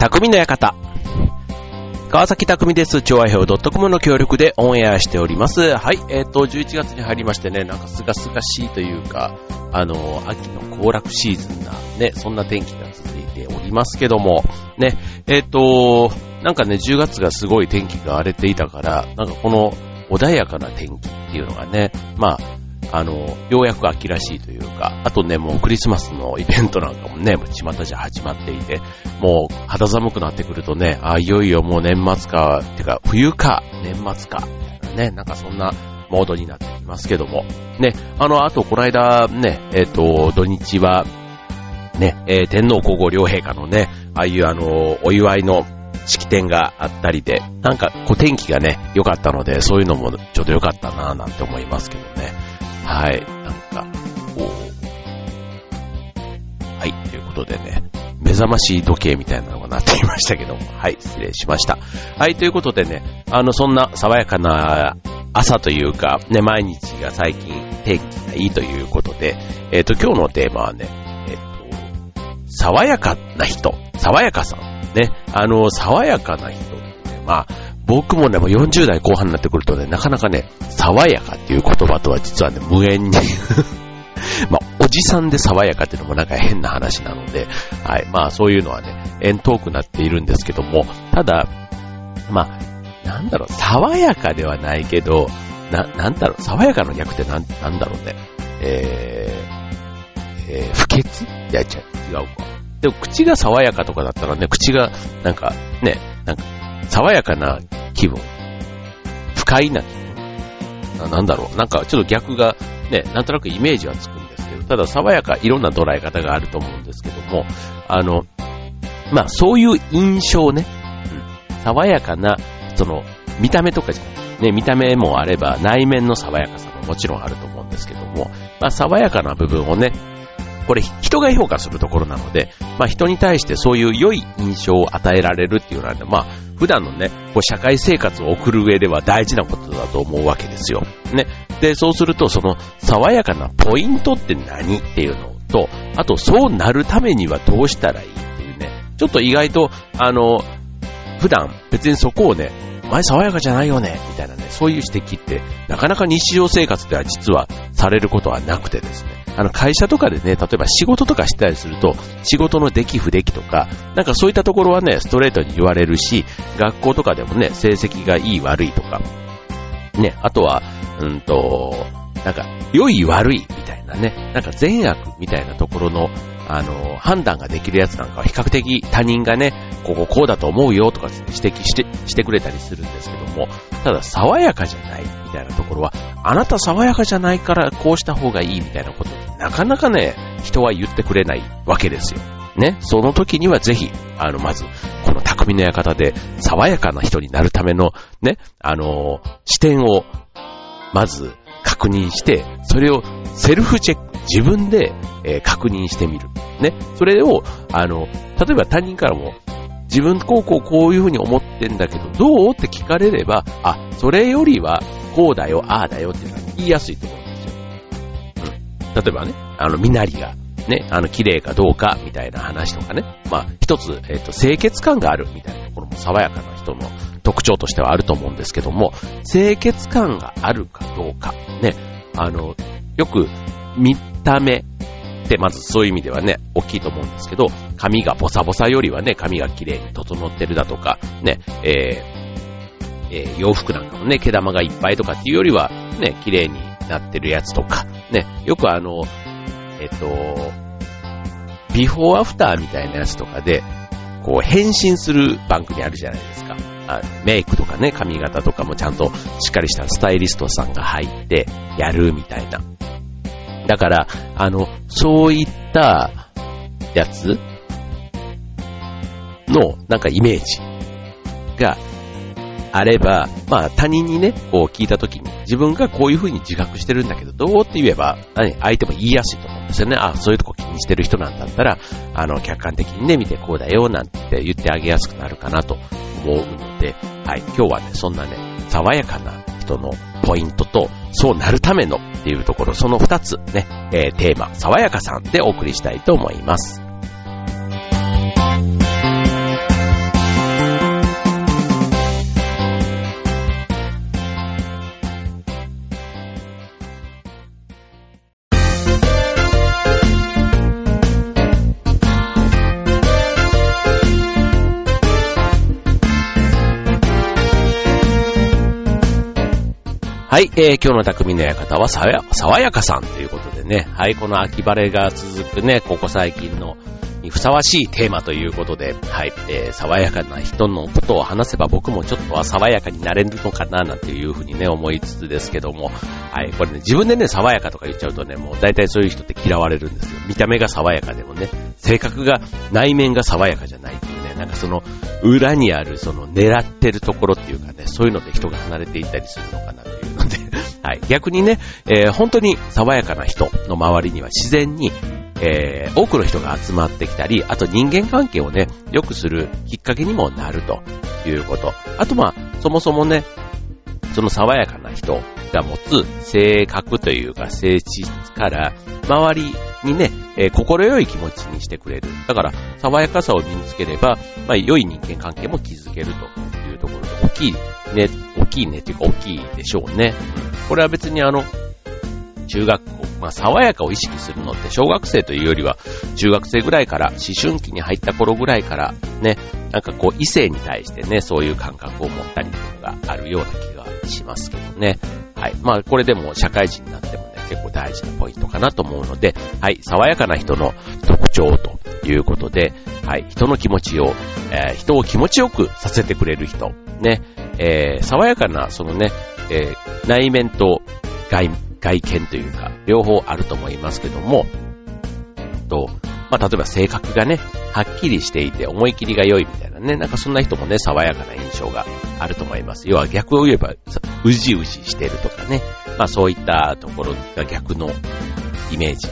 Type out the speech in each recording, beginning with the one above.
匠の館。川崎匠です。調和表 .com の協力でオンエアしております。はい。えっ、と、11月に入りましてね、なんかすがすがしいというか、あの、秋の行楽シーズンな、ね、そんな天気が続いておりますけども、ね、えっ、と、なんかね、10月がすごい天気が荒れていたから、なんかこの穏やかな天気っていうのがね、まあ、あの、ようやく秋らしいというか、あとね、もうクリスマスのイベントなんかもね、巷じゃ始まっていて、もう肌寒くなってくるとね、あ、いよいよもう年末か、てか冬か、年末か、ね、なんかそんなモードになってきますけども。ね、あの、あとこの間ね、えっ、と、土日は、ね、えー天皇皇后両陛下のね、ああいうあの、お祝いの式典があったりで、なんかこう天気がね、良かったので、そういうのもちょっと良かったなぁなんて思いますけどね。はい。なんか、こう。はい。ということでね、目覚まし時計みたいなのがなっていましたけども。はい。失礼しました。はい。ということでね、あの、そんな爽やかな朝というか、ね、毎日が最近天気がいいということで、えっ、と、今日のテーマはね、えっ、と、爽やかな人、爽やかさん。ね、あの、爽やかな人って、まあ、僕もね、もう40代後半になってくるとね、なかなかね、爽やかっていう言葉とは実はね、無縁に。まあ、おじさんで爽やかっていうのもなんか変な話なので、はい、まあそういうのはね、遠遠くなっているんですけども、ただ、まあ、なんだろう、爽やかではないけど、な、なんだろう、爽やかの逆ってなん、なんだろうね、えー、えー、不潔？いや、違う、違うか。でも口が爽やかとかだったらね、口が、なんか、ね、なんか、爽やかな気分。不快な気分。なんだろう。なんかちょっと逆がね、なんとなくイメージはつくんですけど、ただ爽やか、いろんな捉え方があると思うんですけども、あの、まあそういう印象ね、うん、爽やかな、その、見た目とかじゃない。ね、見た目もあれば内面の爽やかさももちろんあると思うんですけども、まあ爽やかな部分をね、これ人が評価するところなので、まあ人に対してそういう良い印象を与えられるっていうのはね、まあ普段のね、こう社会生活を送る上では大事なことだと思うわけですよ。ね。で、そうするとその爽やかなポイントって何っていうのと、あとそうなるためにはどうしたらいいっていうね、ちょっと意外と、あの、普段別にそこをね、前爽やかじゃないよね、みたいなね、そういう指摘って、なかなか日常生活では実はされることはなくてですね、あの会社とかでね、例えば仕事とかしたりすると、仕事の出来不出来とか、なんかそういったところはね、ストレートに言われるし、学校とかでもね、成績がいい悪いとか、ね、あとは、うんと、なんか、良い悪いみたいなね、なんか善悪みたいなところの、あの、判断ができるやつなんかは比較的他人がね、こここうだと思うよとか指摘して、してくれたりするんですけども、ただ爽やかじゃないみたいなところは、あなた爽やかじゃないからこうした方がいいみたいなことなかなかね、人は言ってくれないわけですよ。ね、その時にはぜひ、あの、まず、この匠の館で爽やかな人になるための、ね、あの視点を、まず確認して、それをセルフチェック、自分で、えー確認してみる。ね、それを、あの、例えば他人からも、自分こうこうこういうふうに思ってんだけど、どうって聞かれれば、あ、それよりは、こうだよ、ああだよっていうのは言いやすいと思うんですよ。うん。例えばね、あの、身なりが、ね、あの、綺麗かどうか、みたいな話とかね。まあ、一つ、えっ、と、清潔感がある、みたいなところも爽やかな人の特徴としてはあると思うんですけども、清潔感があるかどうか、ね、あの、よく、見た目って、まずそういう意味ではね、大きいと思うんですけど、髪がボサボサよりはね、髪が綺麗に整ってるだとか、ね、えーえー洋服なんかもね、毛玉がいっぱいとかっていうよりは、ね、綺麗になってるやつとか、ね、よくあの、えっと、ビフォーアフターみたいなやつとかで、こう変身する番組あるじゃないですか。あメイクとかね、髪型とかもちゃんとしっかりしたスタイリストさんが入ってやるみたいな。だから、あの、そういったやつの、なんかイメージがあれば、まあ他人にね、こう聞いたときに、自分がこういうふうに自覚してるんだけど、どうって言えば、何相手も言いやすいと思うんですよね。あ、そういうとこ気にしてる人なんだったら、あの、客観的にね、見てこうだよ、なんて言ってあげやすくなるかなと思うので、はい、今日はね、そんなね、爽やかなトのポイントと、そうなるためのっていうところ、その2つね、えーテーマ、爽やかさんでお送りしたいと思います。はい、えー、今日の匠の館はさや、爽やかさんということでね、はい、この秋晴れが続くね、ここ最近のにふさわしいテーマということで、はい、えー、爽やかな人のことを話せば僕もちょっとは爽やかになれるのかななんていうふうにね、思いつつですけども、はい、これね、自分でね、爽やかとか言っちゃうとね、もう大体そういう人って嫌われるんですよ。見た目が爽やかでもね、性格が、内面が爽やかじゃないっていう、なんかその、裏にあるその狙ってるところっていうかね、そういうので人が離れていったりするのかなっていうので、はい、逆にね、えー、本当に爽やかな人の周りには自然に、えー、多くの人が集まってきたり、あと人間関係をね、良くするきっかけにもなるということ。あとまあ、そもそもね、その爽やかな人が持つ性格というか性質から、周りにね、えー、心よい気持ちにしてくれる。だから、爽やかさを身につければ、まあ、良い人間関係も築けるというところで、大きいね、大きいねっていうか大きいでしょうね。これは別にあの、中学校、まあ、爽やかを意識するのって小学生というよりは中学生ぐらいから、思春期に入った頃ぐらいからね、なんかこう異性に対してね、そういう感覚を持ったりとかがあるような気がしますけどね。はい。まあこれでも社会人になっても、結構大事なポイントかなと思うので、はい。爽やかな人の特徴ということで、はい。人の気持ちを、えー、人を気持ちよくさせてくれる人、ね。えー、爽やかな、そのね、えー、内面と外外見というか、両方あると思いますけども、と、まあ、例えば性格がね、はっきりしていて思い切りが良いみたいなね、なんかそんな人もね、爽やかな印象があると思います。要は逆を言えば、うじうじしてるとかね、まあそういったところが逆のイメージ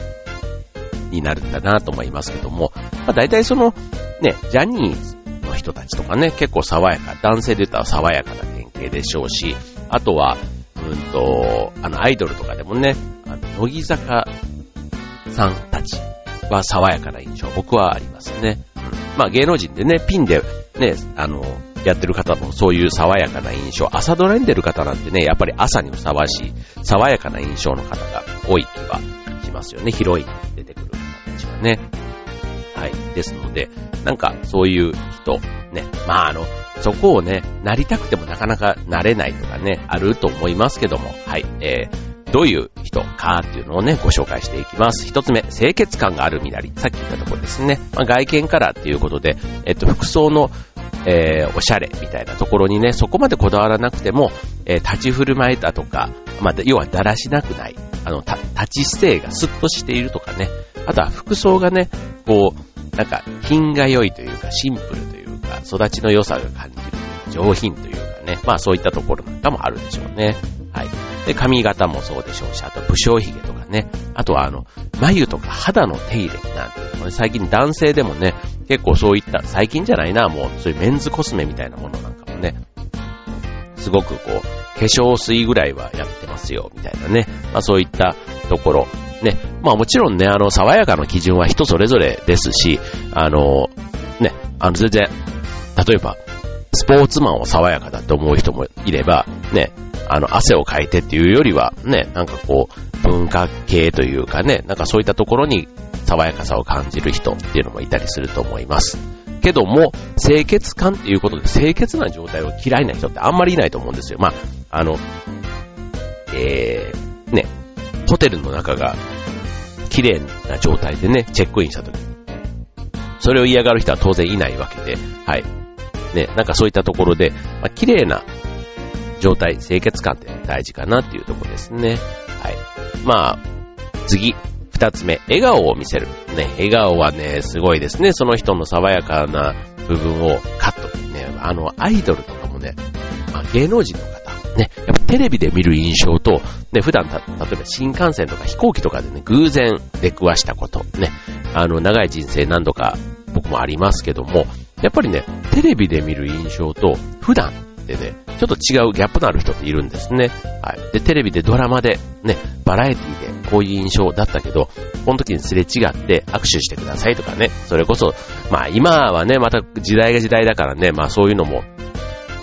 になるんだなと思いますけども、まあ大体その、ね、ジャニーズの人たちとかね、結構爽やか、男性で言ったら爽やかな典型でしょうし、あとは、うんと、あの、アイドルとかでもね、あの、乃木坂さんたちは爽やかな印象、僕はありますね。うん、まあ芸能人でね、ピンでね、あの、やってる方もそういう爽やかな印象、朝ドラに出る方なんてね、やっぱり朝にふさわしい、爽やかな印象の方が多い気はしますよね。ヒロインに出てくる方たちはね。はい。ですので、なんかそういう人、ね、まああの、そこをね、なりたくてもなかなかなれないとかね、あると思いますけども、はい、えー、どういう人かっていうのをね、ご紹介していきます。一つ目、清潔感がある身なり。さっき言ったところですね。まあ、外見からっていうことで、えっと、服装の、えー、おしゃれみたいなところにね、そこまでこだわらなくても、えー、立ち振る舞いだとか、まあ、要はだらしなくない。あの、立ち姿勢がスッとしているとかね。あとは服装がね、こう、なんか、品が良いというか、シンプルというか、育ちの良さが感じる上品というかね、まあそういったところなんかもあるでしょうね。はい。で、髪型もそうでしょうし、あと武将髭とかね、あとはあの、眉とか肌の手入れなんていうのもね、最近男性でもね、結構そういった、最近じゃないな、もう、そういうメンズコスメみたいなものなんかもね、すごくこう、化粧水ぐらいはやってますよ、みたいなね。まあそういったところ。ね。まあもちろんね、あの、爽やかな基準は人それぞれですし、あの、ね、あの、全然、例えば、スポーツマンを爽やかだと思う人もいれば、ね、あの、汗をかいてっていうよりは、ね、なんかこう、文化系というかね、なんかそういったところに爽やかさを感じる人っていうのもいたりすると思います。けども、清潔感っていうことで清潔な状態を嫌いな人ってあんまりいないと思うんですよ。まあ、あの、えー、ね、ホテルの中が綺麗な状態でね、チェックインした時それを嫌がる人は当然いないわけで、はい。ね、なんかそういったところで、まあ、綺麗な状態、清潔感って大事かなっていうところですね。はい。まあ、次、二つ目、笑顔を見せる。ね、笑顔はね、すごいですね。その人の爽やかな部分をカット。ね、あの、アイドルとかもね、まあ、芸能人の方、ね、やっぱテレビで見る印象と、ね、普段た、例えば新幹線とか飛行機とかでね、偶然出くわしたこと、ね、あの、長い人生何度か僕もありますけども、やっぱりね、テレビで見る印象と普段でね、ちょっと違うギャップのある人っているんですね。はい。で、テレビでドラマで、ね、バラエティでこういう印象だったけど、この時にすれ違って握手してくださいとかね、それこそ、まあ今はね、また時代が時代だからね、まあそういうのも、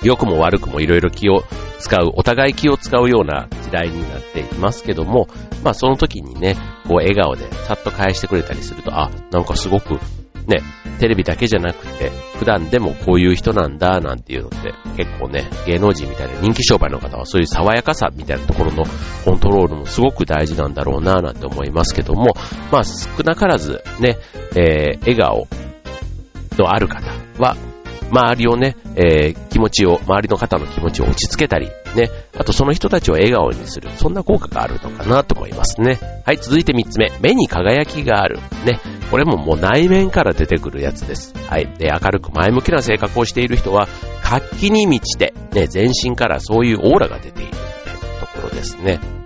良くも悪くもいろいろ気を使う、お互い気を使うような時代になっていますけども、まあその時にね、こう笑顔でさっと返してくれたりすると、あ、なんかすごくね、テレビだけじゃなくて、普段でもこういう人なんだ、なんていうのって結構ね、芸能人みたいな人気商売の方はそういう爽やかさみたいなところのコントロールもすごく大事なんだろうな、なんて思いますけども、まあ少なからずね、えー、笑顔のある方は、周りをね、えー、気持ちを、周りの方の気持ちを落ち着けたり、ね、あとその人たちを笑顔にする、そんな効果があるのかなと思いますね。はい、続いて3つ目、目に輝きがある。ね、これももう内面から出てくるやつです。はい。で、明るく前向きな性格をしている人は、活気に満ちて、ね、全身からそういうオーラが出ているみたいなところですね。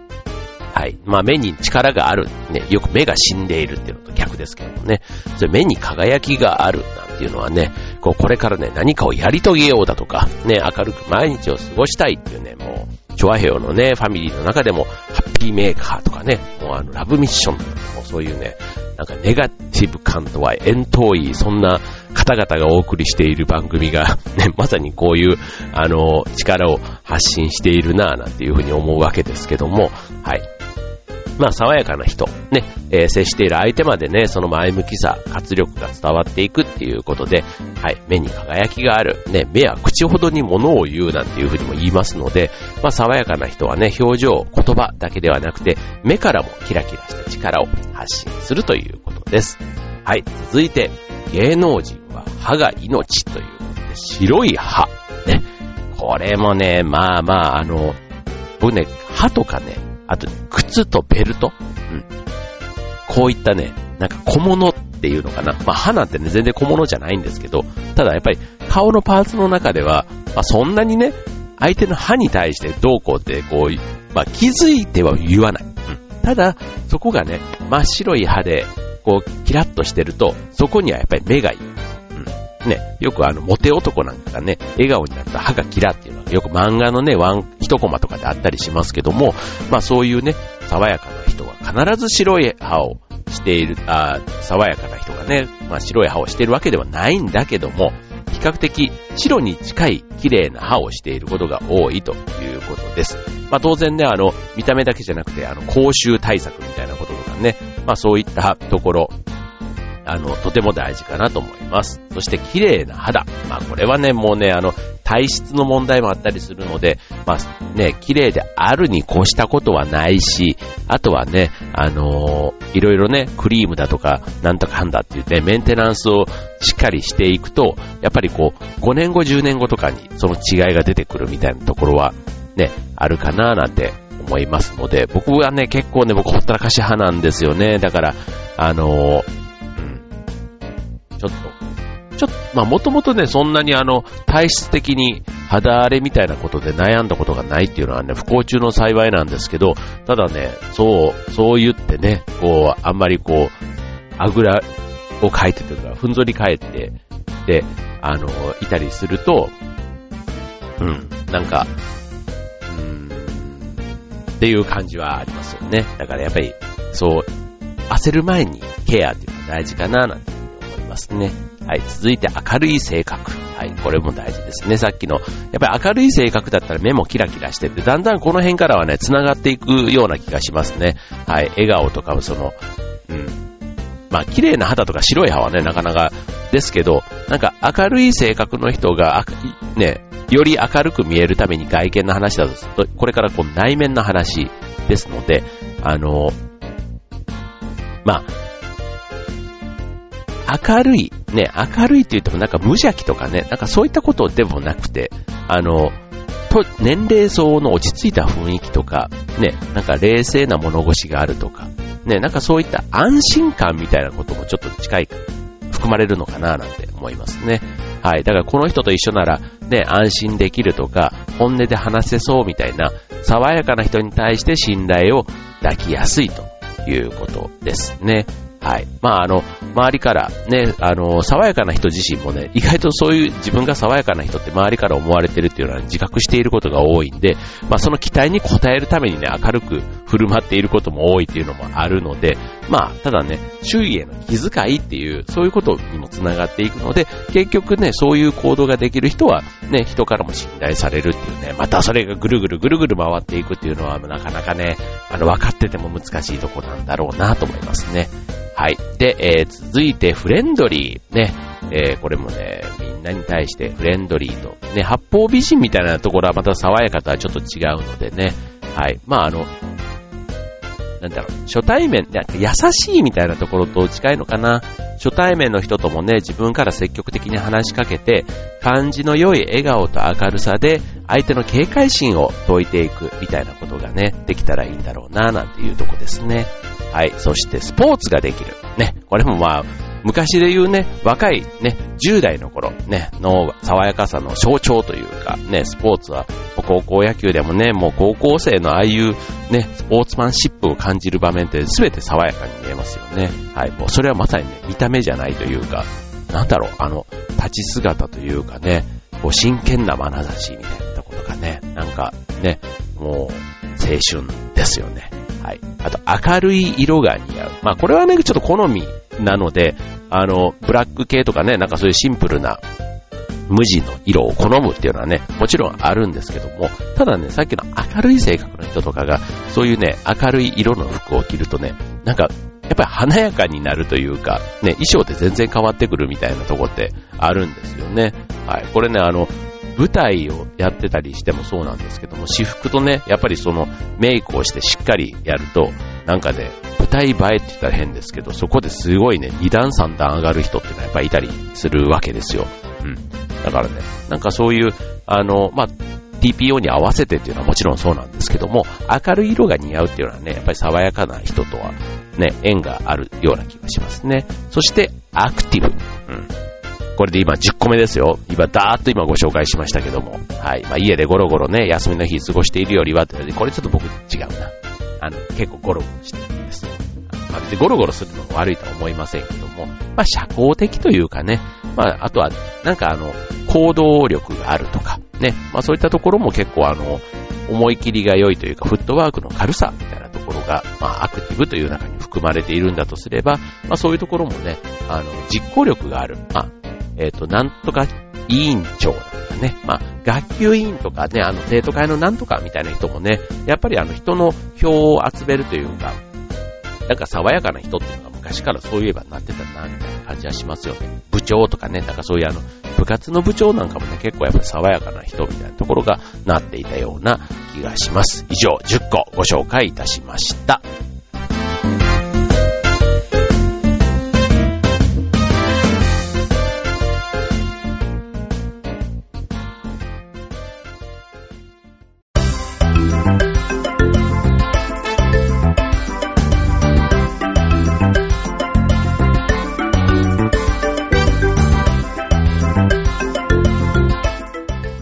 はい。まあ目に力がある。ね、よく目が死んでいるっていうのと逆ですけどもね。それ目に輝きがあるなんていうのはね、こうこれからね、何かをやり遂げようだとか、ね、明るく毎日を過ごしたいっていうね、もう、チョアヘヨのね、ファミリーの中でも、ハッピーメーカーとかね、もうあの、ラブミッションとか、もうそういうね、なんかネガティブ感とは遠遠い、そんな方々がお送りしている番組が、ね、まさにこういう、あの、力を発信しているなぁなんていうふうに思うわけですけども、はい。まあ、爽やかな人、ね、えー、接している相手までね、その前向きさ、活力が伝わっていくっていうことで、はい、目に輝きがある、ね、目は口ほどに物を言うなんていうふうにも言いますので、まあ、爽やかな人はね、表情、言葉だけではなくて、目からもキラキラした力を発信するということです。はい、続いて、芸能人は歯が命ということで、白い歯。ね、これもね、まあまあ、あの、僕ね、歯とかね、あと、靴とベルト？うん。こういったね、なんか小物っていうのかな？まあ歯なんてね、全然小物じゃないんですけど、ただやっぱり顔のパーツの中では、まあそんなにね、相手の歯に対してどうこうってこう、まあ気づいては言わない。うん。ただ、そこがね、真っ白い歯で、こう、キラッとしてると、そこにはやっぱり目がいい。ね、よくあの、モテ男なんかがね、笑顔になった歯がキラっていうのは、よく漫画のね、ワン、一コマとかであったりしますけども、まあそういうね、爽やかな人は必ず白い歯をしている、あ爽やかな人がね、まあ白い歯をしているわけではないんだけども、比較的白に近い綺麗な歯をしていることが多いということです。まあ当然ね、あの、見た目だけじゃなくて、あの、口臭対策みたいなこととかね、まあそういったところ、あの、とても大事かなと思います。そして綺麗な肌。まあこれはね、もうね、あの、体質の問題もあったりするので、まあね、綺麗であるに越したことはないし、あとはね、あのー、いろいろね、クリームだとか、なんとかんだって言って、メンテナンスをしっかりしていくと、やっぱりこう、5年後、10年後とかにその違いが出てくるみたいなところは、ね、あるかななんて思いますので、僕はね、結構ね、僕ほったらかし派なんですよね。だから、あのーちょっと、ちょっと、まあもともとね、そんなにあの、体質的に肌荒れみたいなことで悩んだことがないっていうのはね、不幸中の幸いなんですけど、ただね、そう、そう言ってね、こう、あんまりこう、あぐらをかいてというか、ふんぞり返って、で、あの、いたりすると、うん、なんか、うん、っていう感じはありますよね。だからやっぱり、そう、焦る前にケアっていうのが大事かな、なんてますね。はい、続いて明るい性格。はい、これも大事ですね。さっきの、やっぱり明るい性格だったら目もキラキラしてて、だんだんこの辺からはね、繋がっていくような気がしますね。はい、笑顔とかもその、うん。まあ、綺麗な肌とか白い歯はね、なかなかですけど、なんか明るい性格の人が、ね、より明るく見えるために外見の話だとすると、これからこう内面の話ですので、あの、まあ、明るい、ね、明るいって言ってもなんか無邪気とかね、なんかそういったことでもなくて、あの、と、年齢層の落ち着いた雰囲気とか、ね、なんか冷静な物腰があるとか、ね、なんかそういった安心感みたいなこともちょっと近い、含まれるのかななんて思いますね。はい。だからこの人と一緒なら、ね、安心できるとか、本音で話せそうみたいな、爽やかな人に対して信頼を抱きやすいということですね。はい。まあ、あの、周りからね、あの、爽やかな人自身もね、意外とそういう自分が爽やかな人って周りから思われてるっていうのは自覚していることが多いんで、まあ、その期待に応えるためにね、明るく振る舞っていることも多いっていうのもあるので、まあ、ただね、周囲への気遣いっていう、そういうことにもつながっていくので、結局ね、そういう行動ができる人は、ね、人からも信頼されるっていうね、またそれがぐるぐるぐるぐる回っていくっていうのは、なかなかね、あの、分かってても難しいとこなんだろうなと思いますね。はい。で、えー、続いてフレンドリー。ね。えー、これもね、みんなに対してフレンドリーと。ね、八方美人みたいなところはまた爽やかとはちょっと違うのでね。はい。まあ、あの、なんだろう、初対面、優しいみたいなところと近いのかな。初対面の人ともね、自分から積極的に話しかけて、感じの良い笑顔と明るさで、相手の警戒心を解いていくみたいなことがね、できたらいいんだろうな、なんていうとこですね。はい。そして、スポーツができる。ね。これもまあ、昔で言うね、若いね、10代の頃ね、の爽やかさの象徴というか、ね、スポーツは、高校野球でもね、もう高校生のああいうね、スポーツマンシップを感じる場面って全て爽やかに見えますよね。はい、もうそれはまさにね、見た目じゃないというか、なんだろう、あの、立ち姿というかね、こう真剣な眼差しみたいなところがね、なんかね、もう青春ですよね。はい。あと、明るい色が似合う。まあ、これはね、ちょっと好みなので、あの、ブラック系とかね、なんかそういうシンプルな無地の色を好むっていうのはね、もちろんあるんですけども、ただね、さっきの明るい性格の人とかが、そういうね、明るい色の服を着るとね、なんか、やっぱり華やかになるというか、ね、衣装って全然変わってくるみたいなとこってあるんですよね。はい。これね、あの、舞台をやってたりしてもそうなんですけども、私服とね、やっぱりそのメイクをしてしっかりやると、なんかね、舞台映えって言ったら変ですけど、そこですごいね、2段3段上がる人ってのはやっぱりいたりするわけですよ。うん。だからね、なんかそういう、あの、まあ、TPO に合わせてっていうのはもちろんそうなんですけども、明るい色が似合うっていうのはね、やっぱり爽やかな人とはね、縁があるような気がしますね。そして、アクティブ。これで今10個目ですよ。今、ダーッと今ご紹介しましたけども。はい。まあ、家でゴロゴロね、休みの日過ごしているよりは、これちょっと僕違うな。あの、結構ゴロゴロしてるんです。まあ、別にゴロゴロするのも悪いとは思いませんけども、まあ、社交的というかね、まあ、あとは、なんかあの、行動力があるとか、ね、まあそういったところも結構あの、思い切りが良いというか、フットワークの軽さみたいなところが、まあアクティブという中に含まれているんだとすれば、まあそういうところもね、あの、実行力がある、まあ、えっ、ー、と、なんとか委員長とかね、まあ、学級委員とかね、あの、生徒会のなんとかみたいな人もね、やっぱりあの、人の票を集めるというか、なんか爽やかな人っていうのが昔からそういえばなってたな、みたいな感じはしますよね。部長とかね、なんかそういうあの、部活の部長なんかもね、結構やっぱり爽やかな人みたいなところがなっていたような気がします。以上、10個ご紹介いたしました。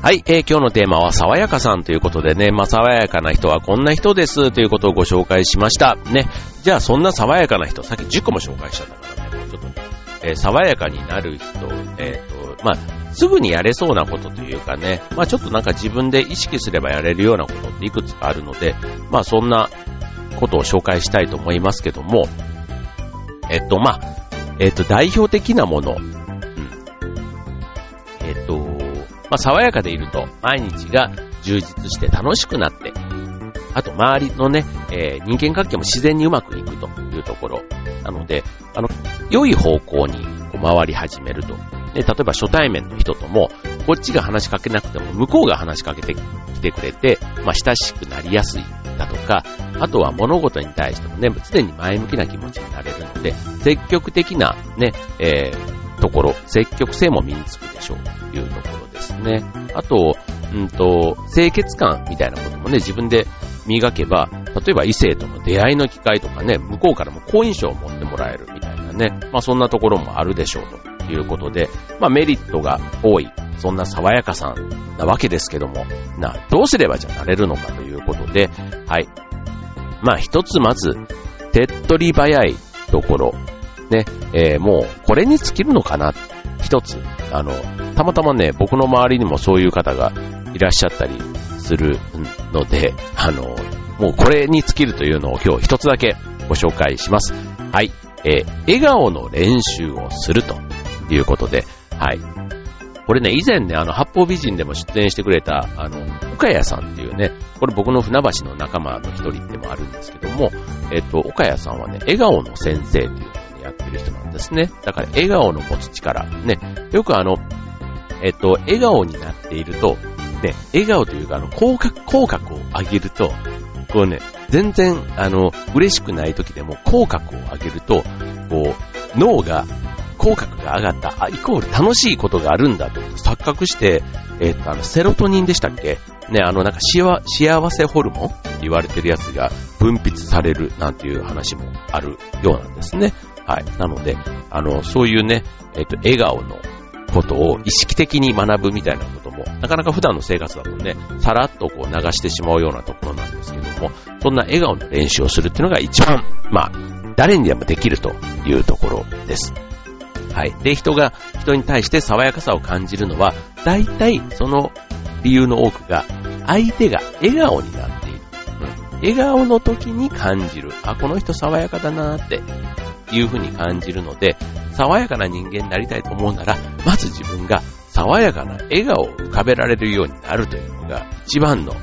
はい、えー、今日のテーマは爽やかさんということでね、まあ、爽やかな人はこんな人です。ということをご紹介しました。ね、じゃあそんな爽やかな人、さっき10個も紹介したんだからね、ちょっと、えー、爽やかになる人、えっ、ー、と、まあ、すぐにやれそうなことというかね、まあ、ちょっとなんか自分で意識すればやれるようなことっていくつかあるので、まあ、そんなことを紹介したいと思いますけども、えっと、まあ、えっと、代表的なもの、うん。えっと、まあ、爽やかでいると毎日が充実して楽しくなって、あと周りのね、えー、人間関係も自然にうまくいくというところ。なので、あの、良い方向にこう回り始めると。で、例えば初対面の人とも、こっちが話しかけなくても向こうが話しかけてきてくれて、まあ、親しくなりやすいだとか、あとは物事に対してもね、常に前向きな気持ちになれるので、積極的なね、えー、ところ、積極性も身につくでしょうというところですね。あと、うんと、清潔感みたいなこともね、自分で磨けば、例えば異性との出会いの機会とかね、向こうからも好印象を持ってもらえるみたいなね、まあそんなところもあるでしょうということで、まあメリットが多い、そんな爽やかさんなわけですけども、な、どうすればじゃなれるのかということで、はい。まあ一つまず、手っ取り早いところ、ね、えー、もうこれに尽きるのかな、一つ、あの、たまたまね、僕の周りにもそういう方がいらっしゃったりするので、あの、もうこれに尽きるというのを今日一つだけご紹介します。はい。えー、笑顔の練習をするということで、はい。これね、以前ね、あの、八方美人でも出演してくれた、あの、岡谷さんっていうね、これ僕の船橋の仲間の一人でもあるんですけども、えっと、岡谷さんはね、笑顔の先生っていうってる人なんですね。だから笑顔の持つ力。ね。よくあの、えっと、笑顔になっていると、ね、笑顔というか、あの、口角、口角を上げると、こうね、全然、あの、嬉しくない時でも、口角を上げると、こう、脳が、口角が上がった、あ、イコール楽しいことがあるんだと錯覚して、えっ、と、あの、セロトニンでしたっけ？ね、あの、なんか幸、幸せホルモン？って言われてるやつが分泌されるなんていう話もあるようなんですね。はい。なので、あの、そういうね、えっ、と、笑顔のことを意識的に学ぶみたいなことも、なかなか普段の生活だとね、さらっとこう流してしまうようなところなんですけども、そんな笑顔の練習をするっていうのが一番、まあ、誰にでもできるというところです。はい。で、人が、人に対して爽やかさを感じるのは、大体その理由の多くが、相手が笑顔になっている。うん。笑顔の時に感じる。あ、この人爽やかだなっていう風に感じるので、爽やかな人間になりたいと思うなら、まず自分が爽やかな笑顔を浮かべられるようになるというのが一番の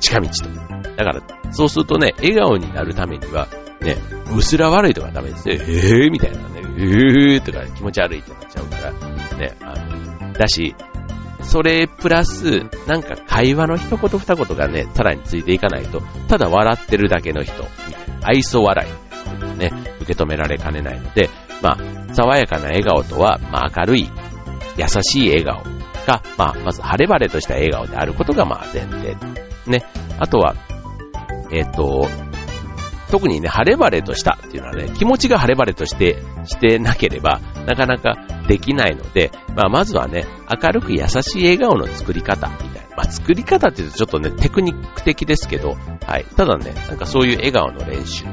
近道と。だから、そうするとね、笑顔になるためには、ね、薄ら悪いとかダメですね。えーみたいなね、えーとか気持ち悪いってなっちゃうから、ね、あの、だし、それプラス、なんか会話の一言二言がね、さらについていかないと、ただ笑ってるだけの人、愛想笑い、ね、受け止められかねないので、まあ、爽やかな笑顔とは、まあ、明るい、優しい笑顔が、まあ、まず晴れ晴れとした笑顔であることが、まあ、前提。ね。あとは、えっ、ー、と、特にね、晴れ晴れとしたっていうのはね、気持ちが晴れ晴れとして、してなければ、なかなかできないので、まあ、まずはね、明るく優しい笑顔の作り方、みたいな。まあ、作り方って言うとちょっとね、テクニック的ですけど、はい。ただね、なんかそういう笑顔の練習、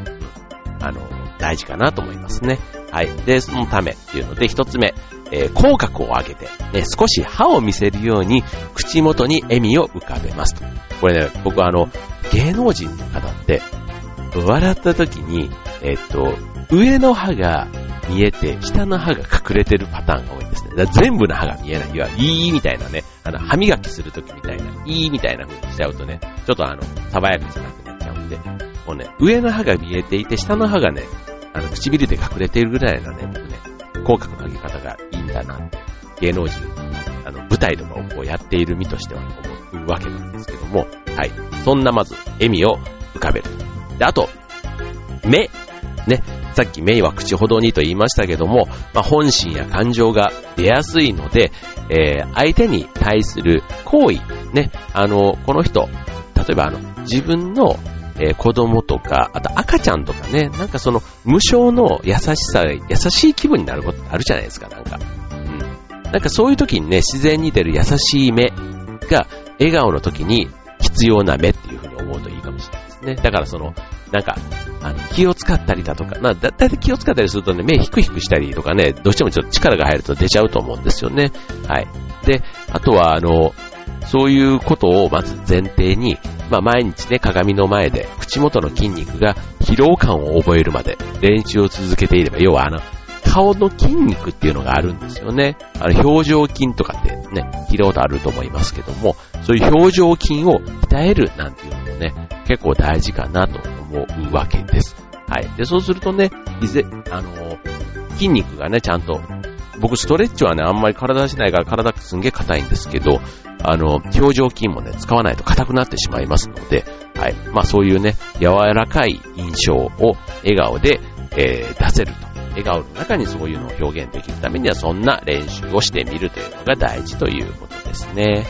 あの、大事かなと思いますね。はい。で、そのためっていうので、一つ目、えー、口角を上げて、ね、少し歯を見せるように、口元に笑みを浮かべますと。これね、僕はあの、芸能人の方って、笑った時に、えっと、上の歯が見えて、下の歯が隠れてるパターンが多いんですね。全部の歯が見えない。いわいいみたいなね、あの、歯磨きするときみたいな、いいみたいな風にしちゃうとね、ちょっとあの、爽やかじゃなくなっちゃうんで、もうね、上の歯が見えていて、下の歯がね、あの、唇で隠れているぐらいのね、僕ね、口角の上げ方がいいんだなって、芸能人、あの、舞台とかをこうやっている身としては思うわけなんですけども、はい。そんなまず、笑みを浮かべる。で、あと、目。ね。さっき目は口ほどにと言いましたけども、まあ、本心や感情が出やすいので、えー、相手に対する行為、ね、あの、この人、例えばあの、自分のえー、子供とか、あと赤ちゃんとかね、なんかその無償の優しさ、優しい気分になることあるじゃないですか、なんか。うん。なんかそういう時にね、自然に出る優しい目が、笑顔の時に必要な目っていう風に思うといいかもしれないですね。だからその、なんか、あの、気を使ったりだとか、まあ、だ、だいたい気を使ったりするとね、目ひくひくしたりとかね、どうしてもちょっと力が入ると出ちゃうと思うんですよね。はい。で、あとは、あの、そういうことをまず前提に、まあ、毎日ね、鏡の前で口元の筋肉が疲労感を覚えるまで練習を続けていれば、要はあの、顔の筋肉っていうのがあるんですよね。あの、表情筋とかってね、聞いたことあると思いますけども、そういう表情筋を鍛えるなんていうのもね、結構大事かなと思うわけです。はい。で、そうするとね、いぜ、あの、筋肉がね、ちゃんと僕ストレッチはね、あんまり体しないから体すんげえ硬いんですけど、あの、表情筋もね、使わないと硬くなってしまいますので、はい。まあそういうね、柔らかい印象を笑顔で、えー、出せると。笑顔の中にそういうのを表現できるためには、そんな練習をしてみるというのが大事ということですね。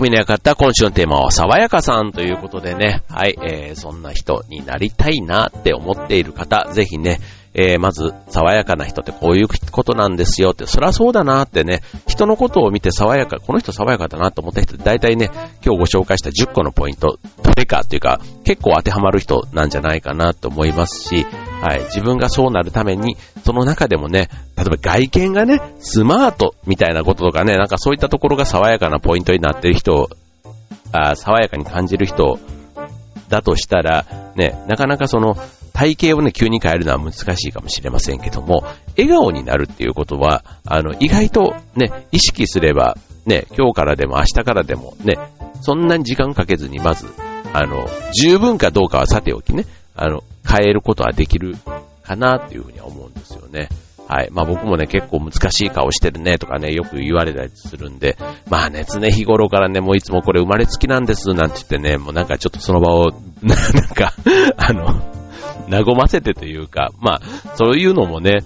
匠の館、今週のテーマは、爽やかさんということでね、はい、えー、そんな人になりたいなって思っている方、ぜひね、えー、まず、爽やかな人ってこういうことなんですよって、そりゃそうだなってね、人のことを見て爽やか、この人爽やかだなと思った人大体ね、今日ご紹介した10個のポイント、どれかっていうか、結構当てはまる人なんじゃないかなと思いますし、はい、自分がそうなるために、その中でもね、例えば外見がね、スマートみたいなこととかね、なんかそういったところが爽やかなポイントになってる人あ爽やかに感じる人だとしたら、ね、なかなかその体型をね、急に変えるのは難しいかもしれませんけども、笑顔になるっていうことは、あの、意外とね、意識すれば、ね、今日からでも明日からでもね、そんなに時間かけずにまず、あの、十分かどうかはさておきね、あの、変えることはできるかなっていうふうには思うんですよね。はい。まあ僕もね、結構難しい顔してるねとかね、よく言われたりするんで、まあね、常日頃からね、もういつもこれ生まれつきなんですなんて言ってね、もうなんかちょっとその場を、なんか、あの、和ませてというか、まあ、そういうのもね、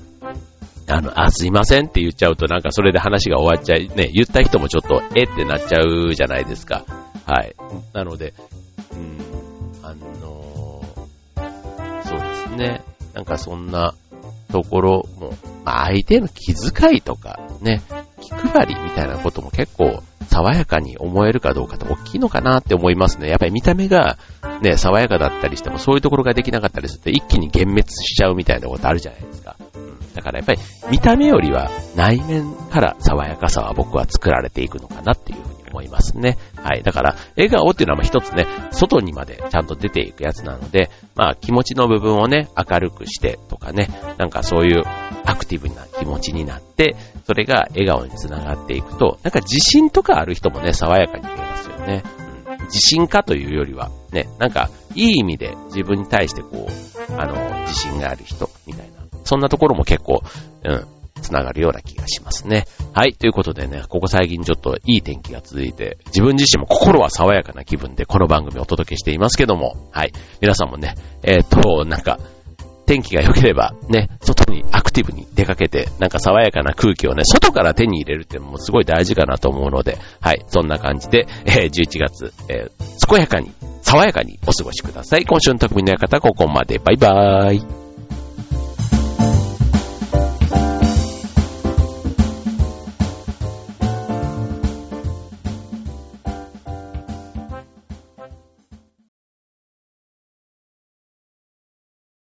あの、あ、すいませんって言っちゃうとなんかそれで話が終わっちゃい、ね、言った人もちょっと、えってなっちゃうじゃないですか。はい。なので、うん、あの、ね。なんかそんなところも、まあ、相手の気遣いとか、ね、気配りみたいなことも結構爽やかに思えるかどうかって大きいのかなって思いますね。やっぱり見た目がね、爽やかだったりしてもそういうところができなかったりすると一気に幻滅しちゃうみたいなことあるじゃないですか。だからやっぱり見た目よりは内面から爽やかさは僕は作られていくのかなっていうふうに思いますね。はい。だから、笑顔っていうのは一つね、外にまでちゃんと出ていくやつなので、まあ気持ちの部分をね、明るくしてとかね、なんかそういうアクティブな気持ちになって、それが笑顔につながっていくと、なんか自信とかある人もね、爽やかに見えますよね。うん、自信かというよりは、ね、なんかいい意味で自分に対してこう、あの、自信がある人みたいな。そんなところも結構、うん、つながるような気がしますね。はい、ということでね、ここ最近ちょっといい天気が続いて、自分自身も心は爽やかな気分でこの番組をお届けしていますけども、はい、皆さんもね、えっ、と、なんか、天気が良ければね、外にアクティブに出かけて、なんか爽やかな空気をね、外から手に入れるっていうのもすごい大事かなと思うので、はい、そんな感じで、えー、11月、えー、健やかに、爽やかにお過ごしください。今週の匠の館、ここまで。バイバーイ。